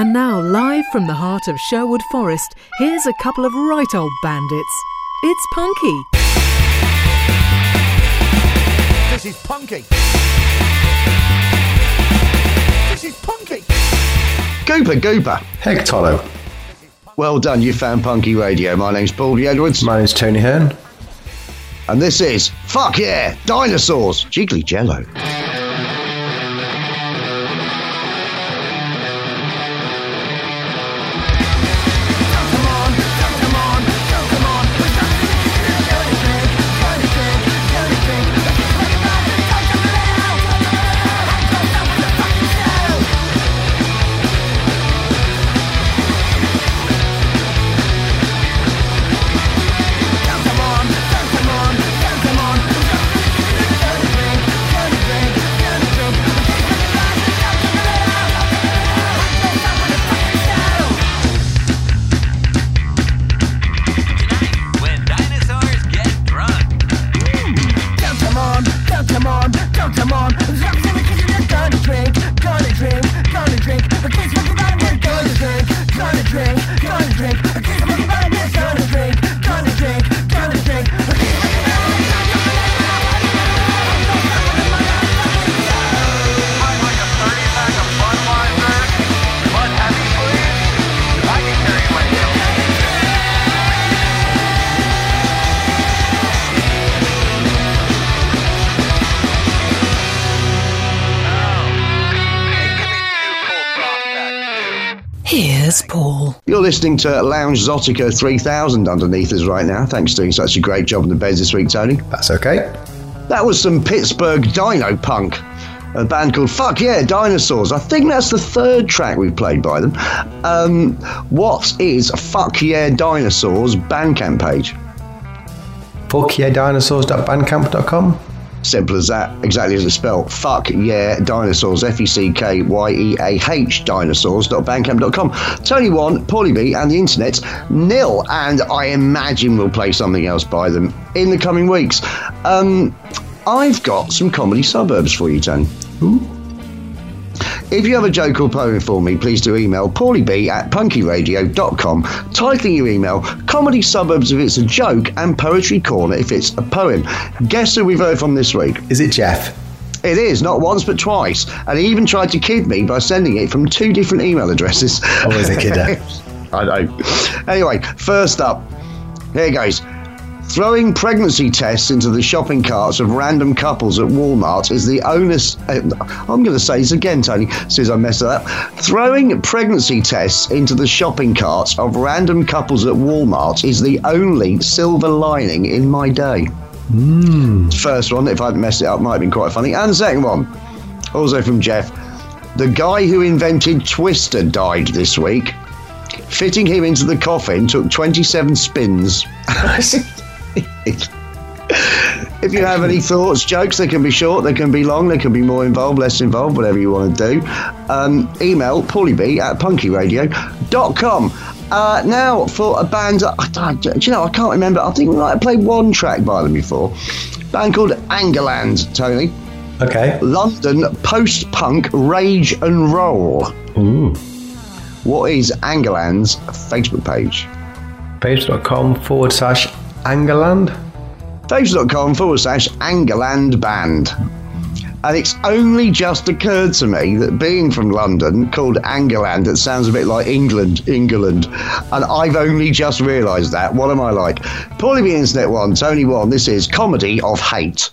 And now, live from the heart of Sherwood Forest, here's a couple of right old bandits. It's Punky. This is Punky. This is Punky. Gooper, Gooper. Heck Tolo. Well done, you found Punky Radio. My name's Paul Edwards, My name's Tony Hearn. and this is Fuck Yeah, Dinosaurs, Jiggly Jello. Here's Paul. You're listening to Lounge Zotica 3000 underneath us right now. Thanks for doing such a great job in the beds this week, Tony. That's okay. That was some Pittsburgh Dino Punk, a band called Fuck Yeah Dinosaurs. I think that's the third track we've played by them. Um, what is Fuck Yeah Dinosaurs Bandcamp page? Fuckyeahdinosaurs.bandcamp.com. Simple as that, exactly as it's spelled. Fuck yeah, dinosaurs. F E C K Y E A H dinosaurs.bandcamp.com. Tony One, Paulie B, and the internet nil. And I imagine we'll play something else by them in the coming weeks. Um, I've got some comedy suburbs for you, Tony. If you have a joke or poem for me, please do email paulieb at punkyradio.com, titling your email Comedy Suburbs if it's a joke and Poetry Corner if it's a poem. Guess who we've heard from this week? Is it Jeff? It is, not once but twice. And he even tried to kid me by sending it from two different email addresses. Always a kidder. I know. Anyway, first up, here goes. Throwing pregnancy tests into the shopping carts of random couples at Walmart is the onus. Uh, I'm going to say this again, Tony, since I messed it up. Throwing pregnancy tests into the shopping carts of random couples at Walmart is the only silver lining in my day. First one, if I hadn't messed it up, might have been quite funny. And second one, also from Jeff. The guy who invented Twister died this week. Fitting him into the coffin took 27 spins. if you have any thoughts, jokes, they can be short, they can be long, they can be more involved, less involved, whatever you want to do. Um, email paulieb at punkyradio.com. Uh, now, for a band, I, I- do you know, I can't remember. I think we might have played one track by them before. band called Angerland, Tony. Okay. London post punk rage and roll. Ooh. What is Angerland's Facebook page? Page.com forward slash Angerland. Facebook.com forward slash Angerland Band. And it's only just occurred to me that being from London, called Angerland, it sounds a bit like England, England. And I've only just realised that. What am I like? Paulie B Internet One, Tony One, this is Comedy of Hate.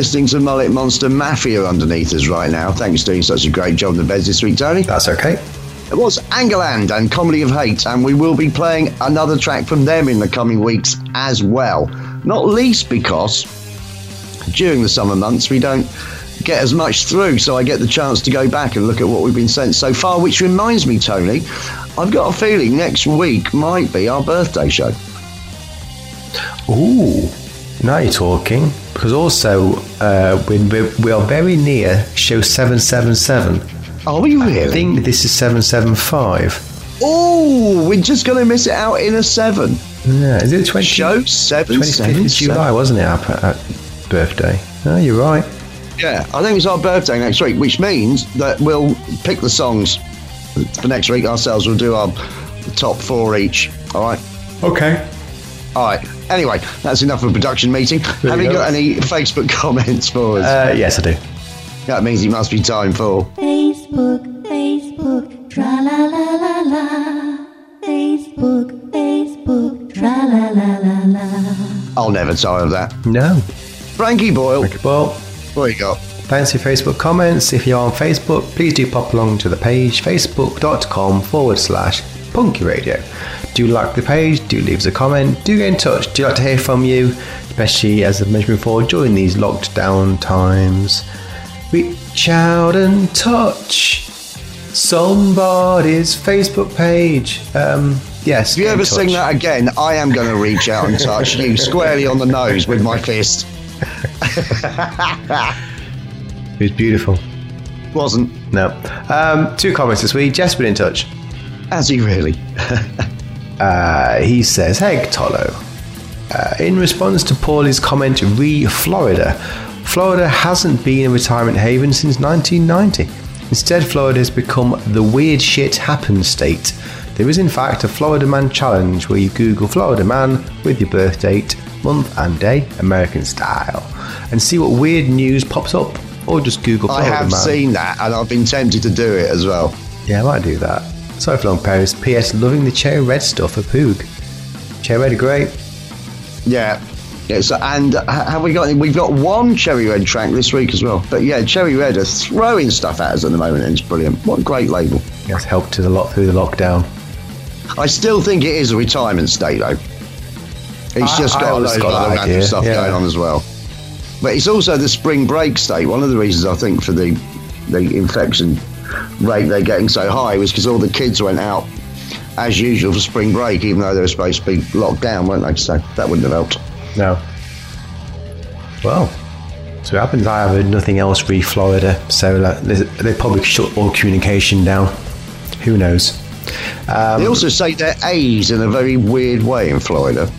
Listening to Mullet Monster Mafia underneath us right now. Thanks for doing such a great job in the beds this week, Tony. That's okay. It was Angerland and Comedy of Hate, and we will be playing another track from them in the coming weeks as well. Not least because during the summer months we don't get as much through, so I get the chance to go back and look at what we've been sent so far. Which reminds me, Tony, I've got a feeling next week might be our birthday show. Ooh, now you're talking. Because also, uh, we, we, we are very near show 777. Are we really? I think this is 775. Oh, we're just going to miss it out in a seven. Yeah, is it 20, Show seven seven seven. Twenty fifth July, wasn't it, our, our birthday? No, you're right. Yeah, I think it's our birthday next week, which means that we'll pick the songs for next week ourselves. We'll do our top four each. All right. Okay. All right. Anyway, that's enough of a production meeting. There Have you you got any Facebook comments for us? Uh, yes, I do. that means it must be time for. Facebook, Facebook, tra la la la la. Facebook, Facebook, tra la la la la. I'll never tire of that. No. Frankie Boyle, Okay, well, what you got? Thanks for your Facebook comments. If you're on Facebook, please do pop along to the page facebook.com forward slash punky radio. Do like the page, do leave us a comment, do get in touch. Do you like to hear from you, especially as I've mentioned before, during these locked down times. Reach out and touch somebody's Facebook page. Um, yes. If you ever sing that again, I am going to reach out and touch you squarely on the nose with my fist. It was beautiful. Wasn't. No. Um, two comments this week. Jess been in touch. Has he really? Uh, he says, Hey, Tolo. Uh, in response to Paulie's comment, re Florida. Florida hasn't been a retirement haven since 1990. Instead, Florida has become the weird shit happen state. There is, in fact, a Florida Man challenge where you Google Florida Man with your birth date, month, and day, American style, and see what weird news pops up. Or just Google I Florida have Man. seen that and I've been tempted to do it as well. Yeah, I might do that. Sorry for long post. P.S. Loving the cherry red stuff of Poog. Cherry red are great. Yeah. Yeah, so, and uh, have we got? We've got one Cherry Red track this week as well. But yeah, Cherry Red are throwing stuff at us at the moment and it's brilliant. What a great label. It's helped us a lot through the lockdown. I still think it is a retirement state though. It's just I got a load of other random stuff yeah. going on as well. But it's also the spring break state. One of the reasons I think for the the infection rate they're getting so high was because all the kids went out as usual for spring break, even though they were supposed to be locked down, weren't they? So that wouldn't have helped. No. Well, so it happens. I have nothing else re Florida, so like, they they probably shut all communication down. Who knows? Um, they also say their A's in a very weird way in Florida.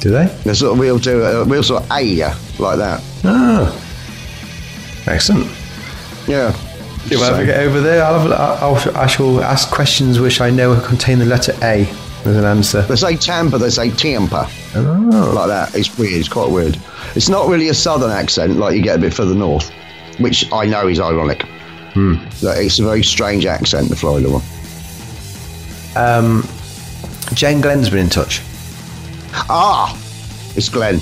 do they? They sort of we'll do a we'll sort of A like that. Oh, excellent. Yeah. Ever get over there, I'll, have, I'll, I shall ask questions which I know contain the letter A as an answer. They say Tampa, they say Tampa. Oh. Like that. It's weird, it's quite weird. It's not really a southern accent like you get a bit further north, which I know is ironic. Hmm. It's a very strange accent, the Florida one. Um, Jane Glenn's been in touch. Ah! It's Glenn.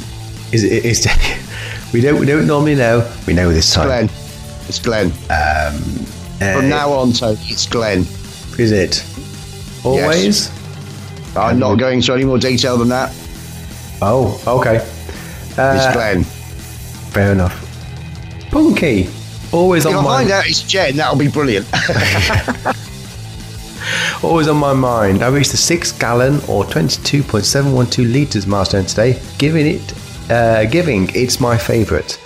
Is it? Is we don't we don't normally know. We know this time. Glenn. It's Glenn. Uh, From now on, Tony, it's Glenn. Is it? Always. I'm not going into any more detail than that. Oh, okay. It's Uh, Glenn. fair enough. Punky. Always If on I my find out it's Jen, that'll be brilliant. always on my mind. I reached the six gallon or twenty two point seven one two liters milestone today. Giving it, uh, giving it's my favourite.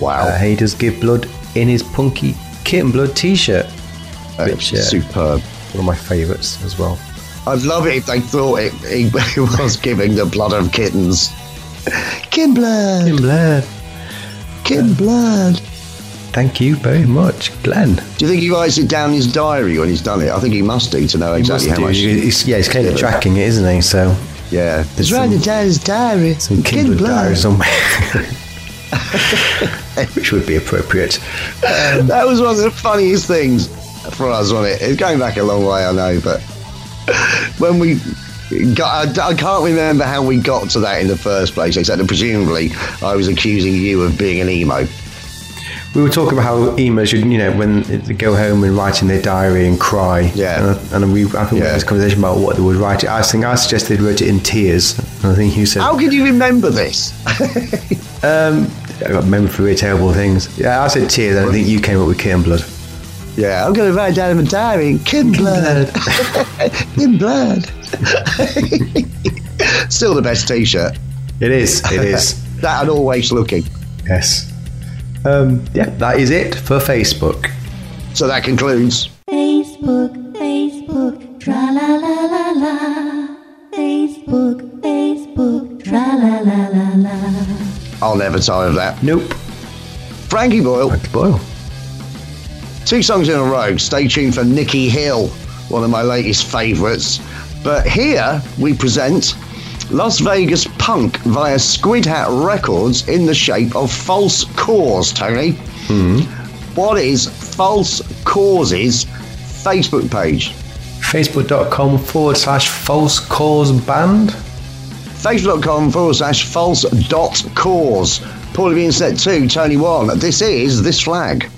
wow. Uh, he does give blood in his punky kitten blood t-shirt. Which, uh, superb. One of my favourites as well. I'd love it if they thought it, he was giving the blood of kittens. Kitten blood. blood. Kitten blood. Thank you very much, Glenn. Do you think he writes it down in his diary when he's done it? I think he must do to know exactly how much. He's, yeah, he's clearly tracking it, isn't he? So Yeah. Some- writing down his diary. some Kitten Kindle diary blood. somewhere. Which would be appropriate. That was one of the funniest things for us on it. It's going back a long way, I know, but when we Got, I, I can't remember how we got to that in the first place, except that presumably I was accusing you of being an emo. We were talking about how emos should, you know, when they go home and write in their diary and cry. Yeah. And, and we, I think we had this conversation about what they would write. I think I suggested they wrote it in tears. I think you said, How can you remember this? um, I got memory for really terrible things. Yeah, I said tears, and I think you came up with Kitten Blood. yeah, I'm going to write down in my diary, Kim Blood. Kim Blood. Still the best T-shirt. It is, it is. That and always looking. yes. Um, yeah, that is it for Facebook. So that concludes. Facebook, Facebook, tra la la la la. Facebook, Facebook, tra la la la la. I'll never tire of that. Nope. Frankie Boyle. Boyle. Two songs in a row. Stay tuned for Nikki Hill, one of my latest favourites. But here we present Las Vegas punk via Squid Hat Records in the shape of False Cause, Tony. Hmm. What is False Causes Facebook page? Facebook.com forward slash false cause band. Facebook.com forward slash false dot cause. Paul the Internet 2, Tony 1. This is This Flag.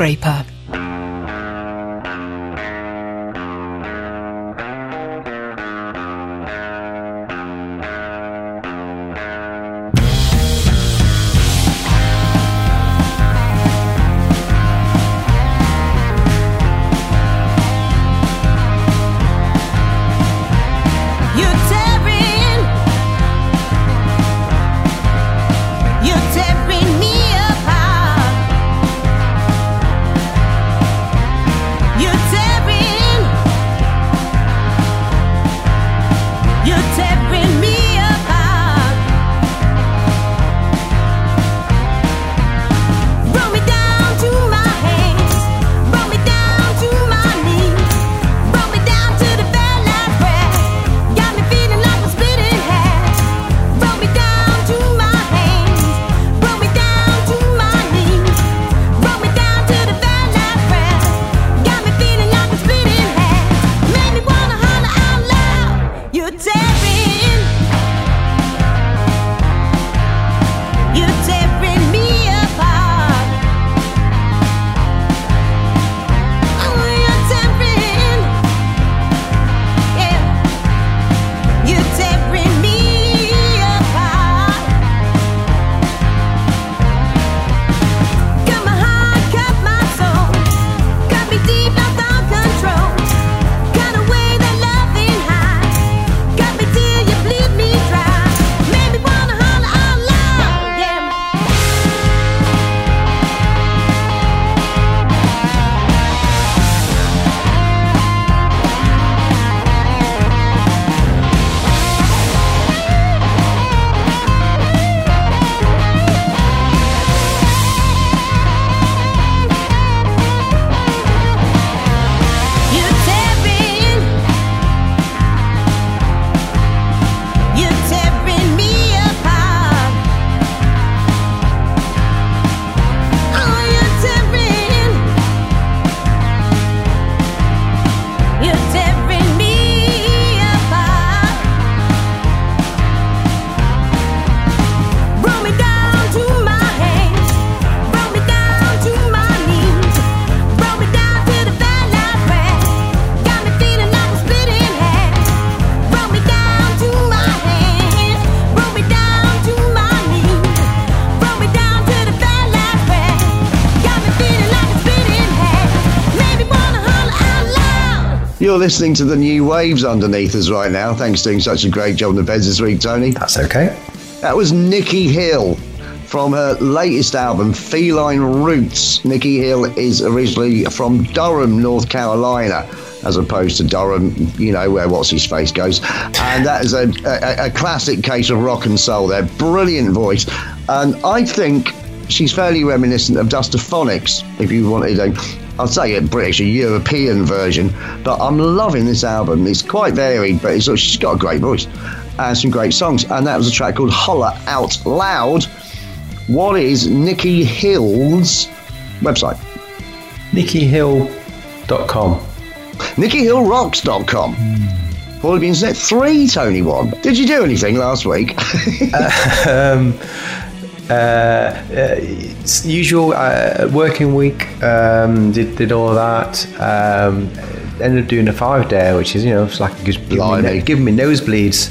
Scraper. You're listening to the new waves underneath us right now. Thanks for doing such a great job on the beds this week, Tony. That's okay. That was Nikki Hill from her latest album, Feline Roots. Nikki Hill is originally from Durham, North Carolina, as opposed to Durham, you know, where What's His Face goes. And that is a, a, a classic case of rock and soul there. Brilliant voice. And I think she's fairly reminiscent of Dustaphonics, if you wanted a. I'd say a British, a European version, but I'm loving this album. It's quite varied, but it's, she's got a great voice and some great songs. And that was a track called Holler Out Loud. What is Nikki Hill's website? NikkiHill.com. NikkiHillRocks.com. All of the internet. Three, Tony one. Did you do anything last week? um, uh, it's usual uh, working week. Um, did did all that. Um, ended up doing a five day, which is you know it's like just giving me, giving me nosebleeds.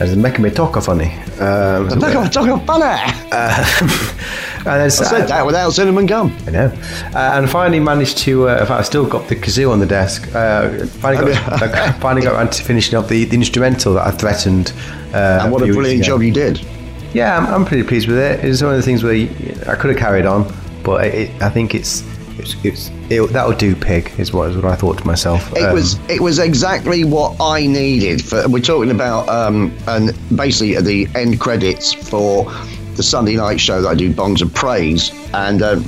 As making me talk funny. Um, I'm talking funny. and then I said that without cinnamon gum. I know. Uh, and finally managed to, uh, in fact, I still got the kazoo on the desk. Uh, finally, got, I finally got around to finishing up the, the instrumental that I threatened. Uh, And what a brilliant ago. job you did. Yeah, I'm, I'm pretty pleased with it. It's one of the things where you, I could have carried on, but it, it, I think it's, it's, it's it, that'll do. Pig is what, is what I thought to myself. It Um, was it was exactly what I needed. For we're talking about um, and basically at the end credits for the Sunday night show that I do, Bongs of Praise, and um,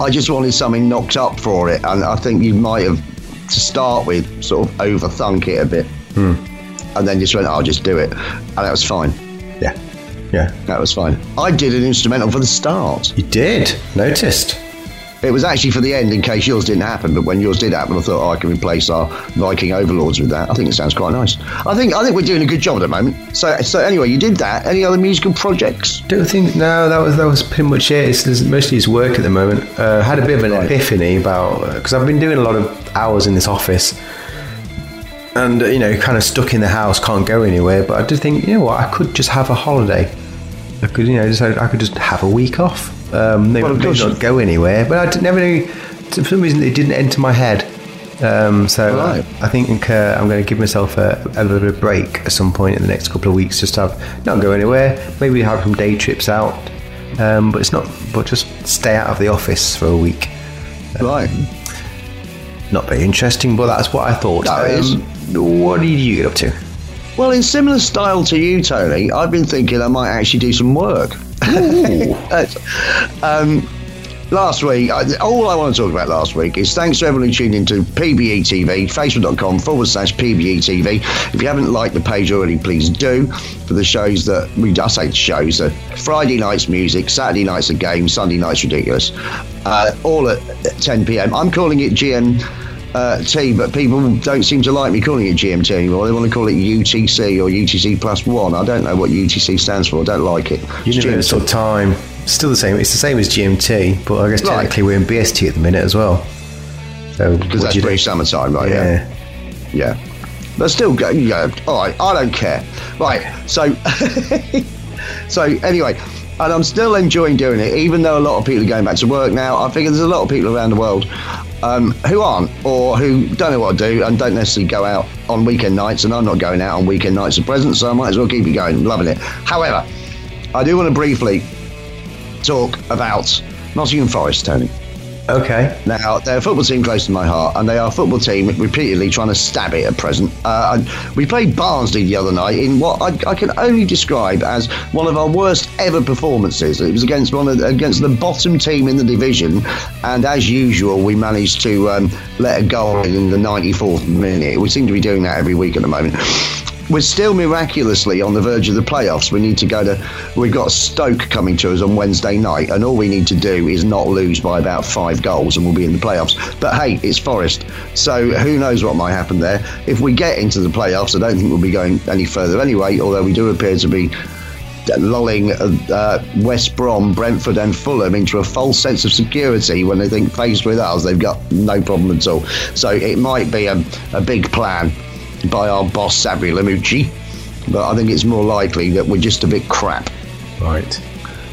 I just wanted something knocked up for it, and I think you might have to start with sort of overthunk it a bit, and then just went, I'll just do it, and that was fine. Yeah. That was fine. I did an instrumental for the start. You did noticed. It was actually for the end in case yours didn't happen, but when yours did happen, I thought oh, I can replace our Viking overlords with that. I think it sounds quite nice. I think I think we're doing a good job at the moment. So so anyway, you did that. Any other musical projects? Don't think no. That was that was pretty much it. It's, it's mostly his work at the moment. Uh, had a bit of an epiphany about because I've been doing a lot of hours in this office, and you know, kind of stuck in the house, can't go anywhere. But I did think, you know what, I could just have a holiday. I could, you know, just, I could just have a week off. Um, maybe, Well, course not go anywhere, but I did, never knew. For some reason, it didn't enter my head. Um, so Right. I, I think uh, I'm going to give myself a, a little bit of break at some point in the next couple of weeks. Just have not go anywhere. Maybe have some day trips out, um, but it's not. But just stay out of the office for a week. Right. Not very interesting, but that's what I thought. It is. What did you get up to? Well, in similar style to you, Tony, I've been thinking I might actually do some work. um, last week, I, all I want to talk about last week is thanks to everyone who tuned into PBE TV, facebook.com forward slash PBE TV. If you haven't liked the page already, please do. For the shows that we, I say shows, uh, Friday night's music, Saturday night's a game, Sunday night's ridiculous. Uh, all at 10 pm. I'm calling it GM uh, T, but people don't seem to like me calling it GMT anymore. They want to call it UTC or UTC plus one. I don't know what UTC stands for. I don't like it. It's Universal time. Still the same. It's the same as GMT, but I guess Right. technically we're in BST at the minute as well. So Because that's do you do? British summertime, right? Yeah. Yeah. Yeah. But still, go, yeah. All right. I don't care. Right. So, so anyway, and I'm still enjoying doing it, even though a lot of people are going back to work now. I figure there's a lot of people around the world um, who aren't, or who don't know what to do, and don't necessarily go out on weekend nights. And I'm not going out on weekend nights at present, so I might as well keep it going. Loving it. However, I do want to briefly talk about Nottingham Forest, Tony. Okay. Now, they're a football team close to my heart, and they are a football team repeatedly trying to stab it at present. Uh, and we played Barnsley the other night in what I, I can only describe as one of our worst ever performances. It was against one of, against the bottom team in the division, and as usual, we managed to um, let a goal in, in the 94th minute. We seem to be doing that every week at the moment. We're still miraculously on the verge of the playoffs. We need to go to. We've got Stoke coming to us on Wednesday night, and all we need to do is not lose by about five goals, and we'll be in the playoffs. But hey, it's Forest, so who knows what might happen there? If we get into the playoffs, I don't think we'll be going any further anyway. Although we do appear to be lulling uh, West Brom, Brentford, and Fulham into a false sense of security when they think faced with us, they've got no problem at all. So it might be a, a big plan by our boss Sabri Lamouchi, but I think it's more likely that we're just a bit crap. Right.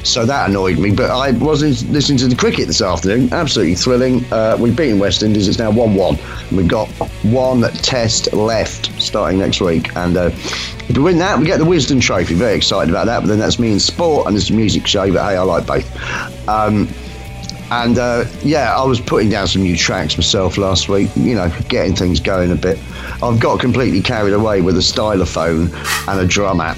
So that annoyed me, but I was listening to the cricket this afternoon. Absolutely thrilling. Uh, we've beaten West Indies. It's now 1 1. We've got one test left starting next week. And uh, if we win that, we get the Wisden Trophy. Very excited about that. But then that's me in sport and it's a music show. But hey, I like both. Um, and uh, yeah, I was putting down some new tracks myself last week, you know, getting things going a bit. I've got completely carried away with a stylophone and a drum app.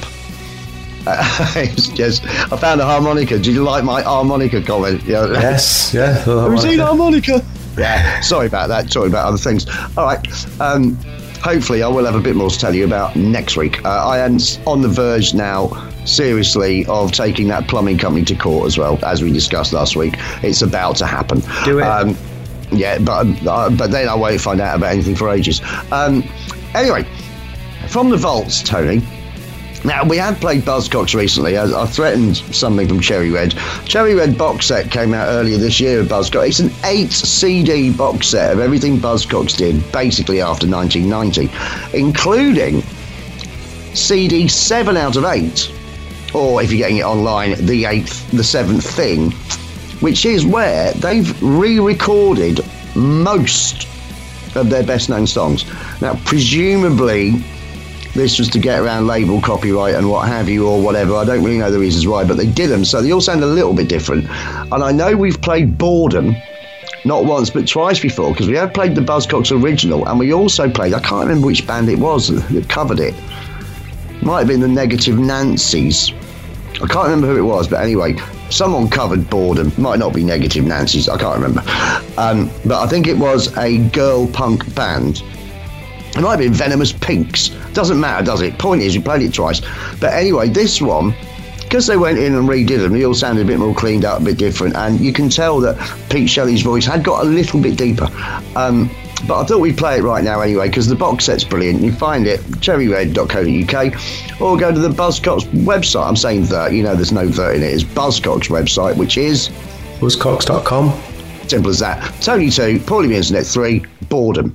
Uh, it's just, I found a harmonica. Did you like my harmonica comment? Yeah. Yes, yeah. Have you seen harmonica? Yeah, sorry about that. Sorry about other things. All right. Um, hopefully, I will have a bit more to tell you about next week. Uh, I am on the verge now, seriously, of taking that plumbing company to court as well, as we discussed last week. It's about to happen. Do it. Um, yeah, but uh, but then I won't find out about anything for ages. Um, anyway, from the vaults, Tony. Now, we have played Buzzcocks recently. I, I threatened something from Cherry Red. Cherry Red box set came out earlier this year of Buzzcocks. It's an eight CD box set of everything Buzzcocks did, basically after 1990, including CD 7 out of 8, or if you're getting it online, the eighth, the seventh thing, which is where they've re recorded most of their best known songs. Now, presumably, this was to get around label copyright and what have you, or whatever. I don't really know the reasons why, but they did them, so they all sound a little bit different. And I know we've played Boredom not once but twice before because we have played the Buzzcocks original, and we also played. I can't remember which band it was that covered it. Might have been the Negative Nancy's. I can't remember who it was, but anyway, someone covered Boredom. Might not be Negative Nancy's. I can't remember. Um, but I think it was a girl punk band. It might have been Venomous Pinks. Doesn't matter, does it? Point is, we played it twice. But anyway, this one, because they went in and redid them, they all sounded a bit more cleaned up, a bit different. And you can tell that Pete Shelley's voice had got a little bit deeper. Um, but I thought we'd play it right now anyway, because the box set's brilliant. You find it cherryred.co.uk or go to the Buzzcocks website. I'm saying that, you know, there's no that in it. It's Buzzcocks website, which is Buzzcocks.com. simple as that. Tony 2, Paulie the Internet 3, Boredom.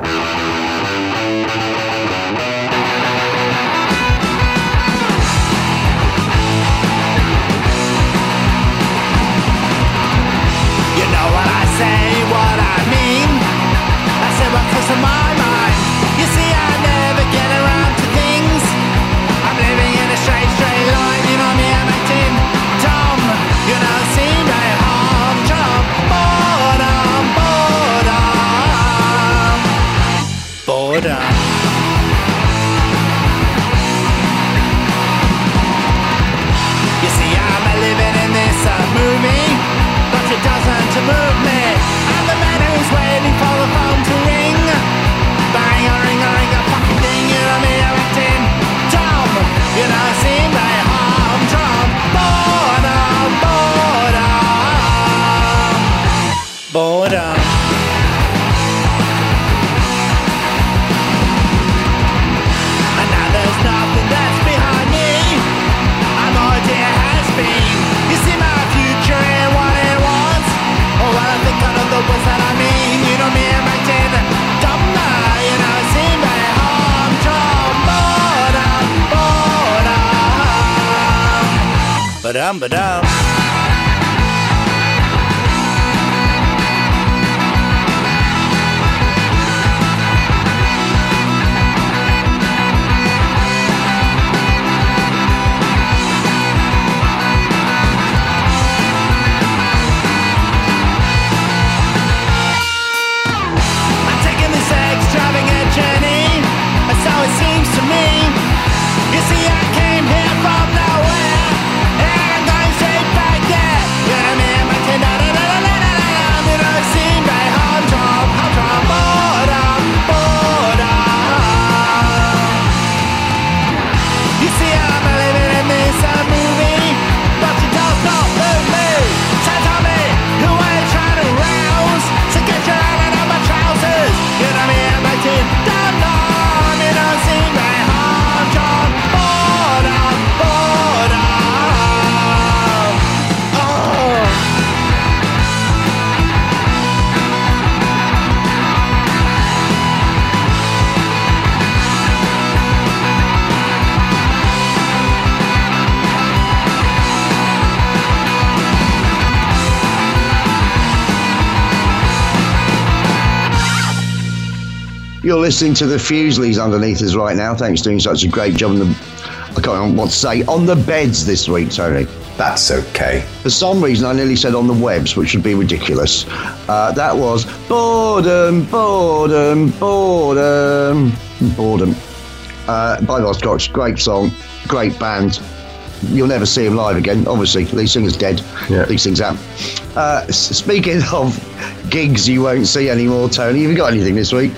Listening to the Fuseleys underneath us right now. Thanks for doing such a great job on the. I can't remember what to say on the beds this week, Tony. That's okay. For some reason, I nearly said on the webs, which would be ridiculous. Uh, that was boredom, boredom, boredom, boredom. Uh, by Lost Scotch, great song, great band. You'll never see him live again. Obviously, lead singer's dead. Yeah. These things happen. Uh, speaking of gigs you won't see anymore, Tony, have you got anything this week?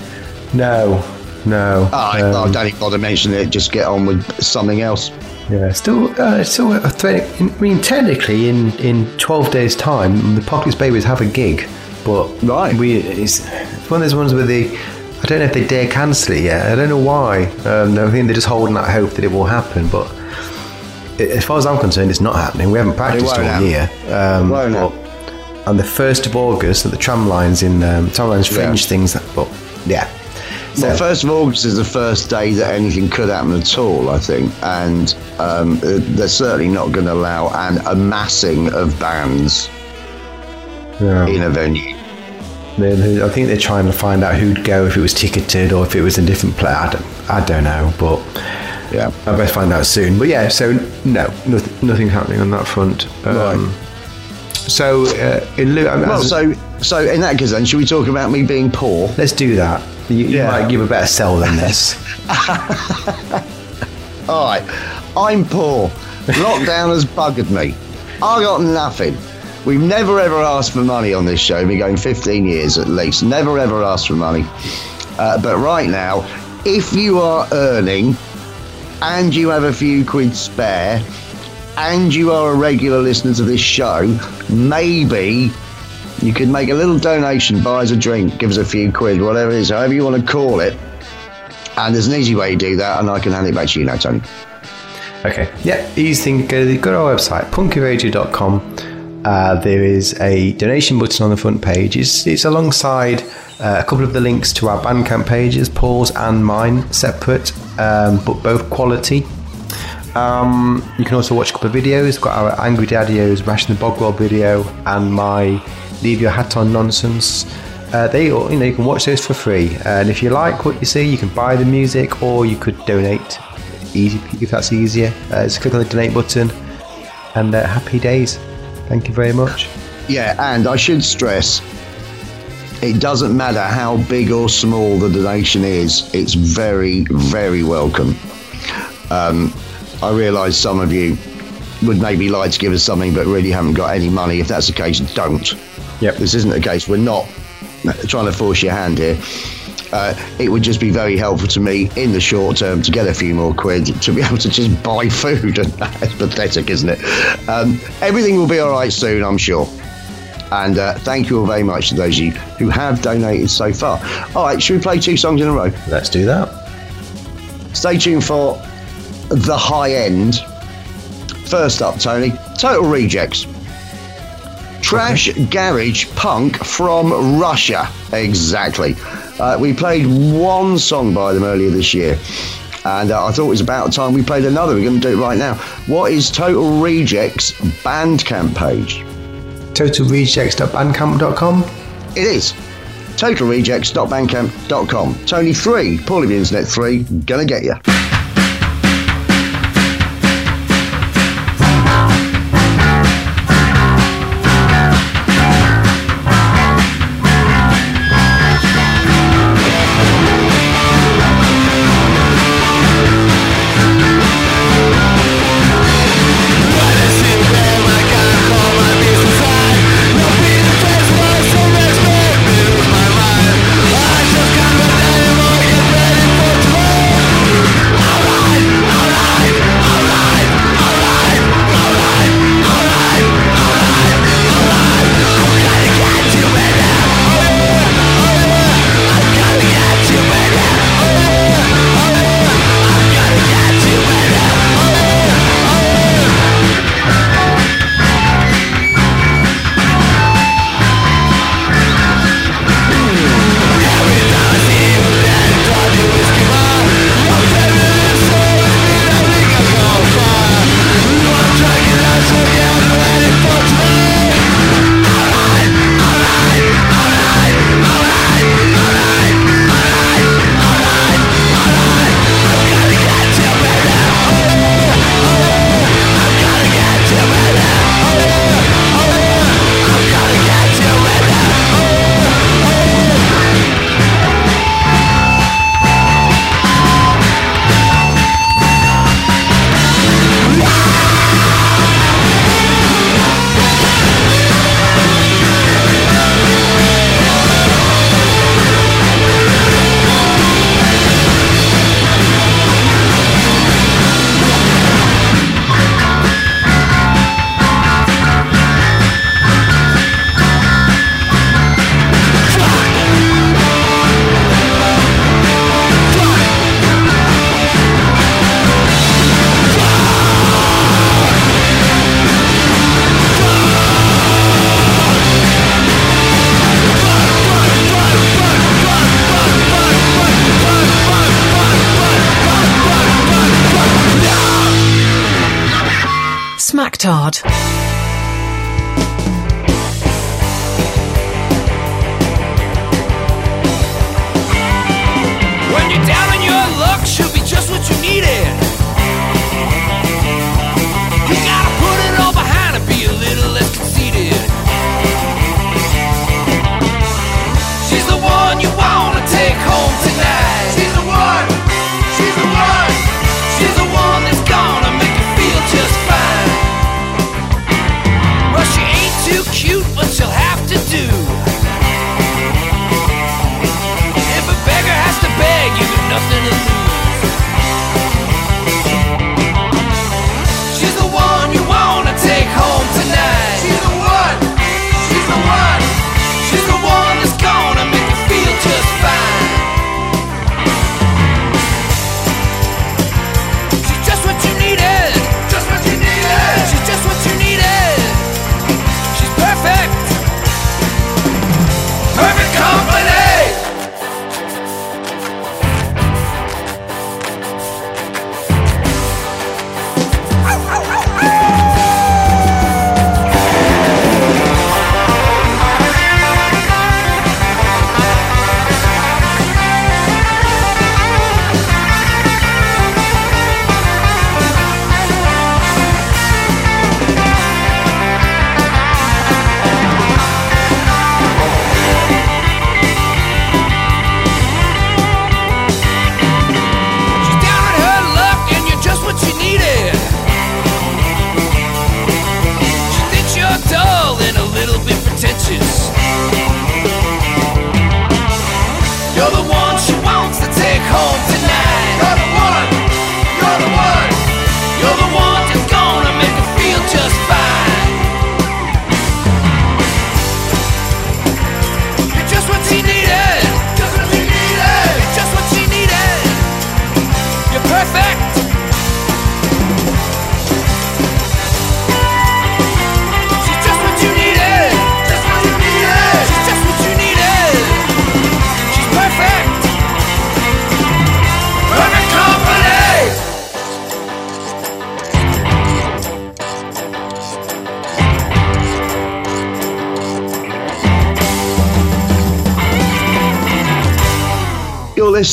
No, no. Oh, I, um, I don't even bother mentioning it. Just get on with something else. Yeah, still, uh, still. A threat. I mean, technically, in in twelve days' time, the Pockets Babies have a gig, but Right. we it's, it's one of those ones where they. I don't know if they dare cancel it yet. I don't know why. Um, I think they're just holding that hope that it will happen. But as far as I'm concerned, it's not happening. We haven't practiced all happen. year. Um, but on the first of August, at the tram lines in um, tram lines fringe Yeah. things. But yeah, so Well, first of August is the first day that anything could happen at all, I think, and um, they're certainly not going to allow an amassing of bands yeah. in a venue. I think they're trying to find out who'd go if it was ticketed or if it was a different play. I don't, I don't know, but Yeah. I'll best find out soon. But yeah, so no, nothing, nothing happening on that front. Um, Right. So uh, in lieu, Well, so so in that case, then, should we talk about me being poor? let's do that. You, you Yeah. might give a better sell than this. All right, I'm poor. Lockdown has buggered me. I got nothing. We've never ever asked for money on this show. We've been going 15 years at least. Never ever asked for money. Uh, but right now, if you are earning and you have a few quid spare and you are a regular listener to this show, maybe you could make a little donation, buy us a drink, give us a few quid, whatever it is, however you want to call it. And there's an easy way to do that, and I can hand it back to you now, Tony. Okay. Yeah, easy thing. Go to, the, go to our website, punkyradio.com. Uh, there is a donation button on the front page. It's, it's alongside uh, a couple of the links to our Bandcamp pages, Paul's and mine, separate, um, but both quality. Um, you can also watch a couple of videos. We've got our Angry Daddios, Ration the Bogwell video, and my Leave Your Hat On nonsense. Uh, they, you know, you can watch those for free. And if you like what you see, you can buy the music, or you could donate. Easy if that's easier. Uh, just click on the donate button, and uh, happy days. Thank you very much. Yeah, and I should stress it doesn't matter how big or small the donation is, it's very, very welcome. Um, I realise some of you would maybe like to give us something but really haven't got any money. If that's the case, don't. Yep. This isn't the case. We're not trying to force your hand here. Uh, it would just be very helpful to me in the short term to get a few more quid to be able to just buy food. And that's pathetic, isn't it? Um, everything will be all right soon, I'm sure. And uh, thank you all very much to those of you who have donated so far. All right, should we play two songs in a row? Let's do that. Stay tuned for the high end. First up, Tony, Total Rejects. Trash garage punk from Russia. Exactly. Uh, we played one song by them earlier this year. And uh, I thought it was about time we played another. We're going to do it right now. What is Total Rejects Bandcamp page? TotalRejects.bandcamp.com. It is totalrejects.bandcamp.com. Tony 3, Paulie the Internet 3, gonna get you. Smacktard. When you're down on your luck, she'll be just what you needed.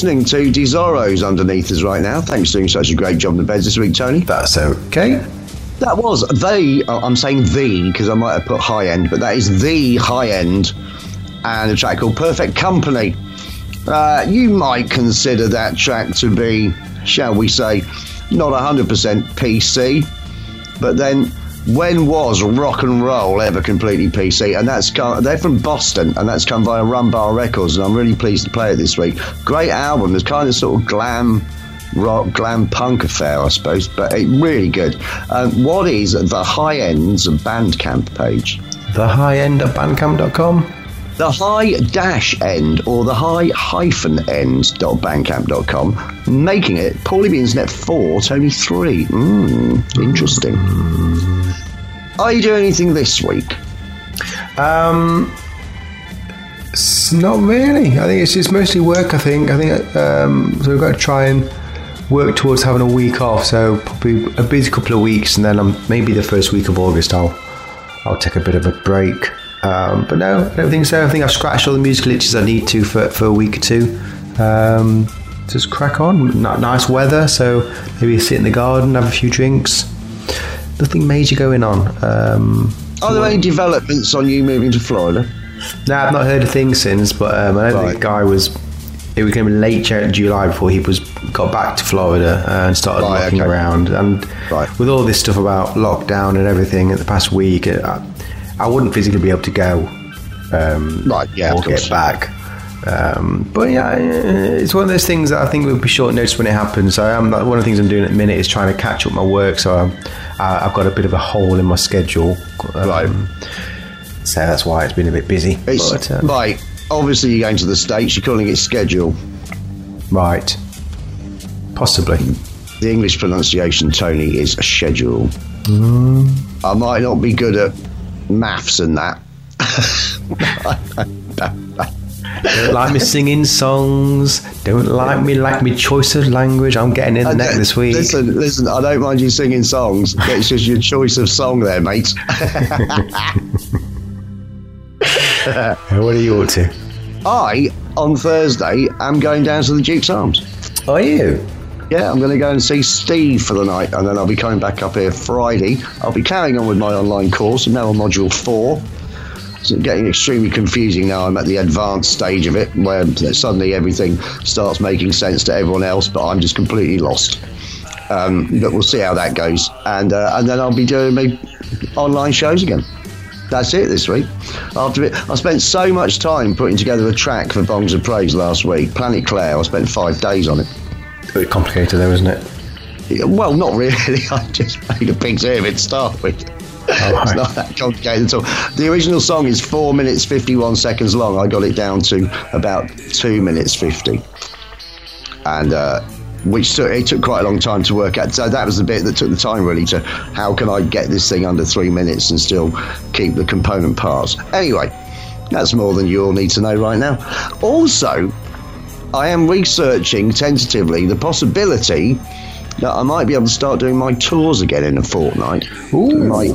Listening to Desoros underneath us right now. Thanks for doing such a great job in the beds this week, Tony. That's okay. That was the, oh, I'm saying the because I might have put high end, but that is the high end and a track called Perfect Company. Uh, you might consider that track to be, shall we say, not 100% PC, but then when was rock and roll ever completely PC? And that's come, they're from Boston, and that's come via Rumbar Records, and I'm really pleased to play it this week. Great album. It's kind of sort of glam rock, glam punk affair, I suppose, but it really good. Um, what is the high ends of Bandcamp page? The high end of bandcamp.com. The high dash end or the high hyphen end dot bandcamp.com, making it Paulie Beans Net 4, Tony 3. Mm, interesting. Are you doing anything this week? Um, not really. I think it's just mostly work. I think. I think. Um, so we've got to try and work towards having a week off. So probably a busy couple of weeks, and then um, maybe the first week of August, I'll I'll take a bit of a break. Um, but no, I don't think so. I think I've scratched all the musical itches I need to for, for a week or two. Um, just crack on. N- nice weather, so maybe sit in the garden, have a few drinks. Nothing major going on. Um, Are there any developments on you moving to Florida? no, I've not heard a thing since, but um, I know Right. the guy was. It was going to be late July before he was got back to Florida and started Right, looking okay. around. And Right. with all this stuff about lockdown and everything in the past week, I, I wouldn't physically be able to go. Um, Right, yeah, or get back. Um, but yeah, it's one of those things that I think will be short notice when it happens. So I'm one of the things I'm doing at the minute is trying to catch up my work. So I'm, I, I've got a bit of a hole in my schedule. Um, Right. So that's why it's been a bit busy. It's, But, uh, right. Obviously, you're going to the States, you're calling it schedule. Right. Possibly. The English pronunciation, Tony, is a schedule. I might not be good at maths and that. Don't like me singing songs. Don't like me like me choice of language. I'm getting in the neck this week. Listen, listen. I don't mind you singing songs. It's just your choice of song, there, mate. What are you up to? I on Thursday am going down to the Duke's Arms. Are you? Yeah, I'm going to go and see Steve for the night, and then I'll be coming back up here Friday. I'll be carrying on with my online course, and now on module four. It's getting extremely confusing now. I'm at the advanced stage of it, where suddenly everything starts making sense to everyone else, but I'm just completely lost. Um, but we'll see how that goes, and uh, and then I'll be doing my online shows again. That's it this week. After it, I spent so much time putting together a track for Bongs of Praise last week. Planet Claire. I spent five days on it. A bit complicated though, isn't it? Yeah, Well, not really. I just made a pig's ear to start with. it's right. not that complicated at all. The original song is four minutes fifty-one seconds long. I got it down to about two minutes fifty, and uh, which took it took quite a long time to work out. So that was the bit that took the time really to how can I get this thing under three minutes and still keep the component parts. Anyway, that's more than you all need to know right now. Also, I am researching tentatively the possibility that I might be able to start doing my tours again in a fortnight. My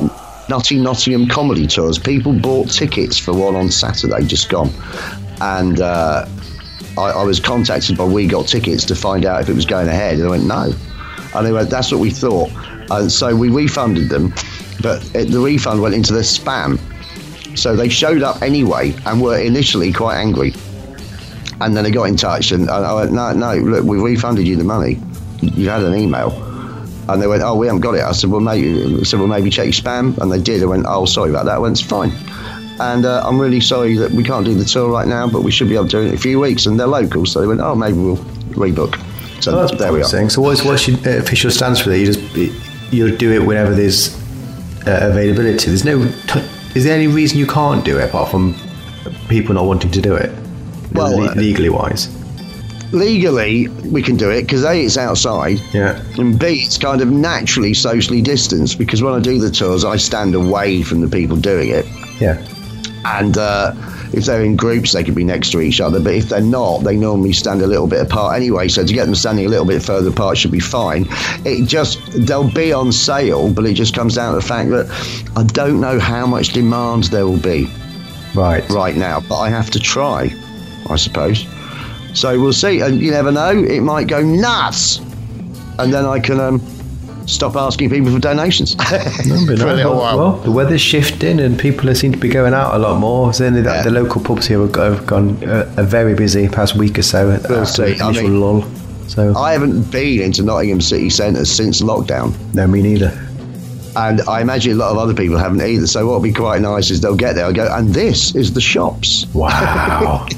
Nutty Nottingham comedy tours. People bought tickets for one on Saturday, just gone. And uh, I, I was contacted by We Got Tickets to find out if it was going ahead. And I went, no. And they went, that's what we thought. And so we refunded them, but it, the refund went into their spam. So they showed up anyway and were initially quite angry. And then they got in touch and, I went, no, no, look, we refunded you the money. You had an email. And they went, oh, we haven't got it. I said, well, maybe, I said, well, maybe check your spam. And they did. I went, oh, sorry about that. I went, it's fine. And uh, I'm really sorry that we can't do the tour right now, but we should be able to do it in a few weeks. And they're local, so they went, oh, maybe we'll rebook. So Oh, that's there we are. So what's what's your official stance for that? You just you'll do it whenever there's uh, availability. There's no. T- is there any reason you can't do it apart from people not wanting to do it? Well, Le- uh, legally wise. Legally, we can do it because A, it's outside. Yeah. And B, it's kind of naturally socially distanced because when I do the tours, I stand away from the people doing it. Yeah. And uh, if they're in groups, they could be next to each other. But if they're not, they normally stand a little bit apart anyway. So to get them standing a little bit further apart should be fine. It just, they'll be on sale, but it just comes down to the fact that I don't know how much demand there will be Right. right now, but I have to try, I suppose. So we'll see. And you never know, it might go nuts. And then I can um, stop asking people for donations. No, for a little while. well, the weather's shifting and people seem to be going out a lot more. Certainly, the, Yeah. the local pubs here have, got, have gone uh, are very busy past week or so. We'll after see. I mean- lull. So I haven't been into Nottingham city centre since lockdown. no, me neither. And I imagine a lot of other people haven't either. So what'll be quite nice is they'll get there. I go, and this is the shops. Wow.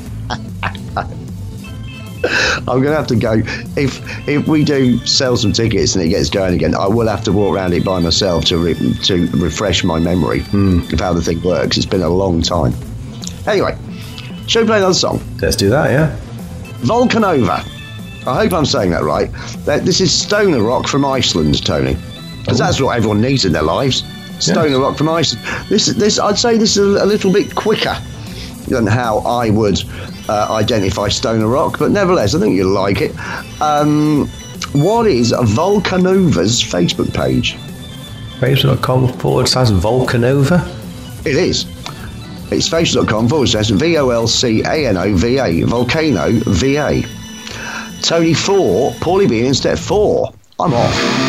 I'm going to have to go. If if we do sell some tickets and it gets going again, I will have to walk around it by myself to re- to refresh my memory hmm. of how the thing works. It's been a long time. Anyway, shall we play another song? Let's do that. Yeah. Volcanova. I hope I'm saying that right. That this is stoner rock from Iceland, Tony, because that's what everyone needs in their lives. Stoner rock from Iceland. This, this, I'd say this is a little bit quicker than how I would uh, identify stoner rock, but nevertheless, I think you'll like it. Um, what is Volcanova's Facebook page? Facebook.com forward slash Volcanova. It is. It's facebook.com forward slash V O L C A N O V A, Volcano VA. Tony 4, Paulie B in step 4. I'm off.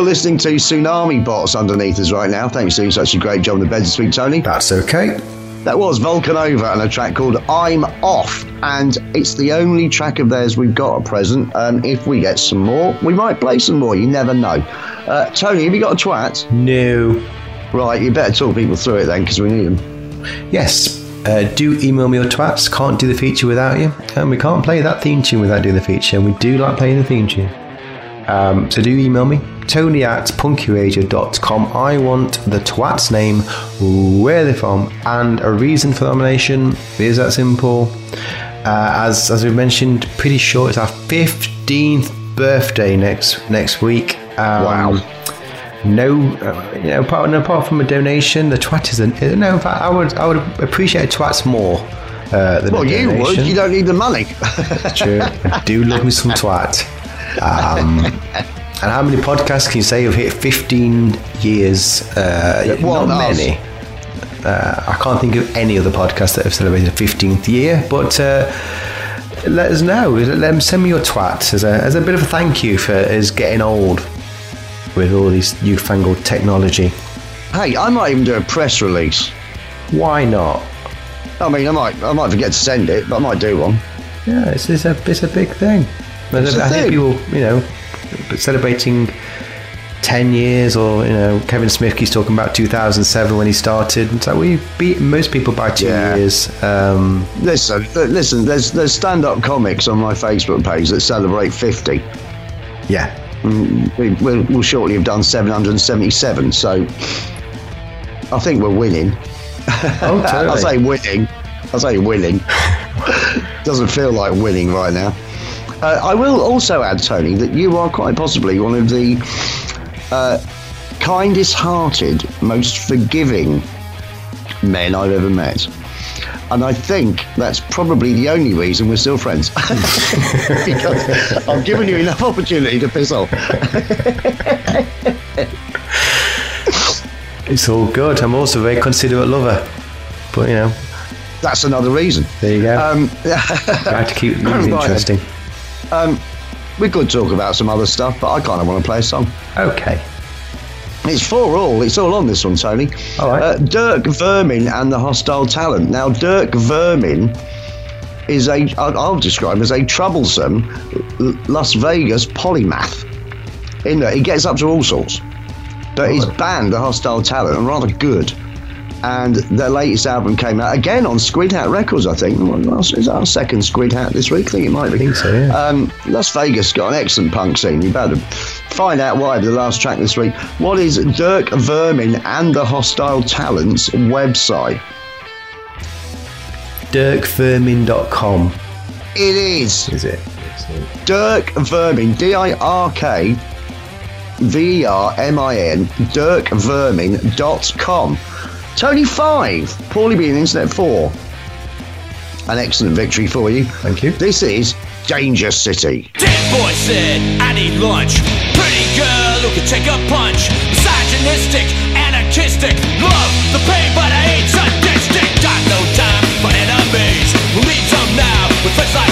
You're listening to Tsunami Bots underneath us right now. Thanks for doing such a great job in the bed this week, Tony. That's okay. That was Volcanova and a track called I'm Off. And it's the only track of theirs we've got at present. And if we get some more, we might play some more. You never know. Uh, Tony, have you got a twat? No. Right, you better talk people through it then because we need them. Yes. Uh, do email me your twats. Can't do the feature without you. And we can't play that theme tune without doing the feature. And we do like playing the theme tune. Um, so do email me. Tony at punkyradio.com. I want the twat's name, where they're from, and a reason for nomination. It is that simple. Uh, as as we mentioned, pretty sure it's our 15th birthday next next week. Um, Wow. No, uh, you know, apart, apart from a donation, the twat isn't. No, in fact, I would I would appreciate twats more. Uh, than Well, you would. You don't need the money. True. I do love me some twat. Um, and how many podcasts can you say have hit 15 years? Uh, well, not ours. many. Uh, I can't think of any other podcasts that have celebrated a 15th year, but uh, let us know. Let them send me your twat as a, as a bit of a thank you for us getting old with all these newfangled technology. hey, I might even do a press release. Why not? I mean, I might, I might forget to send it, but I might do one. Yeah, it's, it's a it's a big thing. A I think people, you know, celebrating ten years, or you know, Kevin Smith keeps talking about 2007 when he started. It's like we beat most people by two Yeah. years. Um, Listen, listen. There's there's stand-up comics on my Facebook page that celebrate 50. yeah, We, we'll, we'll shortly have done 777. So I think we're winning. oh, I say winning. I say winning. Doesn't feel like winning right now. Uh, I will also add, Tony, that you are quite possibly one of the uh, kindest-hearted, most forgiving men I've ever met. And I think that's probably the only reason we're still friends. because I've given you enough opportunity to piss off. it's all good. I'm also a very considerate lover, but you know, That's another reason. there you go. Um, I have to keep things Right interesting. we could talk about some other stuff, but I kind of want to play a song. Okay. It's for all. It's all on this one, Tony. All right. Uh, Dirk Vermin and the Hostile Talent. Now, Dirk Vermin is a, I'll describe as a troublesome Las Vegas polymath. In that he gets up to all sorts. But he's banned the Hostile Talent, and rather good. And their latest album came out again on Squid Hat Records, I think. Is that our second Squid Hat this week? I think it might be. I think so, yeah. Um, Las Vegas got an excellent punk scene. You better find out why the last track this week. What is Dirk Vermin and the Hostile Talents website? DirkVermin.com It is is it? Dirk Vermin, D I R K V E R M I N, dirkvermin.com. Tony 5, Paulie being Internet 4. An excellent victory for you. Thank you. This is Danger City. Dead boy said, I need lunch. Pretty girl who can take a punch. Misogynistic, anarchistic. Love the pain, but I ain't sadistic. Got no time for enemies. Who needs them now with friends like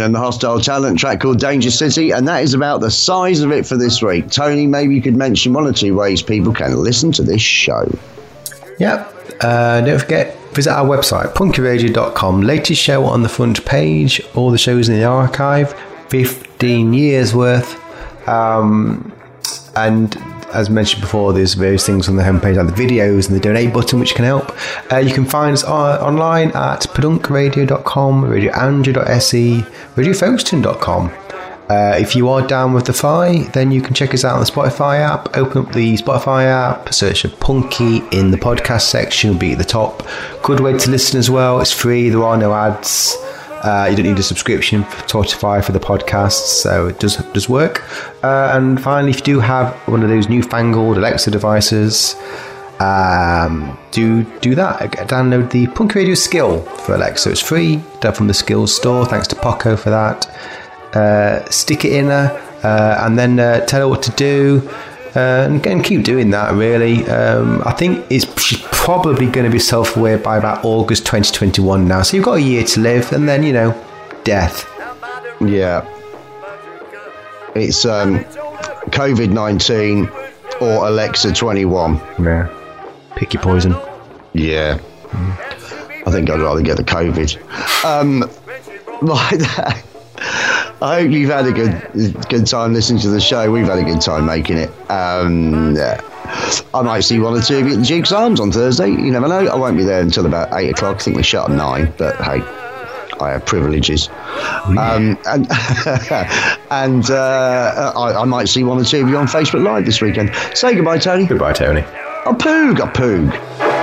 And the Hostile Talent track called Danger City, and that is about the size of it for this week. Tony, maybe you could mention one or two ways people can listen to this show. Yep. Uh, don't forget, visit our website, punkyradio.com. Latest show on the front page, all the shows in the archive, 15 years worth. Um, and as mentioned before, there's various things on the homepage like the videos and the donate button, which can help. Uh, you can find us uh, online at pedunkradio.com, radioandrew.se, radiofolkston.com. Uh, if you are down with the Fi, then you can check us out on the Spotify app. Open up the Spotify app, search for Punky in the podcast section, will be at the top. Good way to listen as well. It's free, there are no ads. Uh, you don't need a subscription for Spotify for the podcasts, so it does does work. Uh, and finally, if you do have one of those newfangled Alexa devices, um, do do that. Download the Punk Radio Skill for Alexa. It's free. Done from the Skills store. Thanks to Poco for that. Uh, stick it in her, uh, and then uh, tell her what to do. Uh, and, and keep doing that. Really, um, I think it's she's probably going to be self-aware by about August 2021 now. So you've got a year to live, and then you know, death. Yeah. It's um, COVID 19 or Alexa 21. Yeah. Pick your poison. Yeah. I think I'd rather get the COVID. Um, like that. I hope you've had a good good time listening to the show. We've had a good time making it. Um, yeah. I might see one or two of you at the Duke's Arms on Thursday. You never know. I won't be there until about eight o'clock. I think we shut at nine, but hey, I have privileges. Um, and and uh, I, I might see one or two of you on Facebook Live this weekend. Say goodbye, Tony. Goodbye, Tony. A poog, a poog.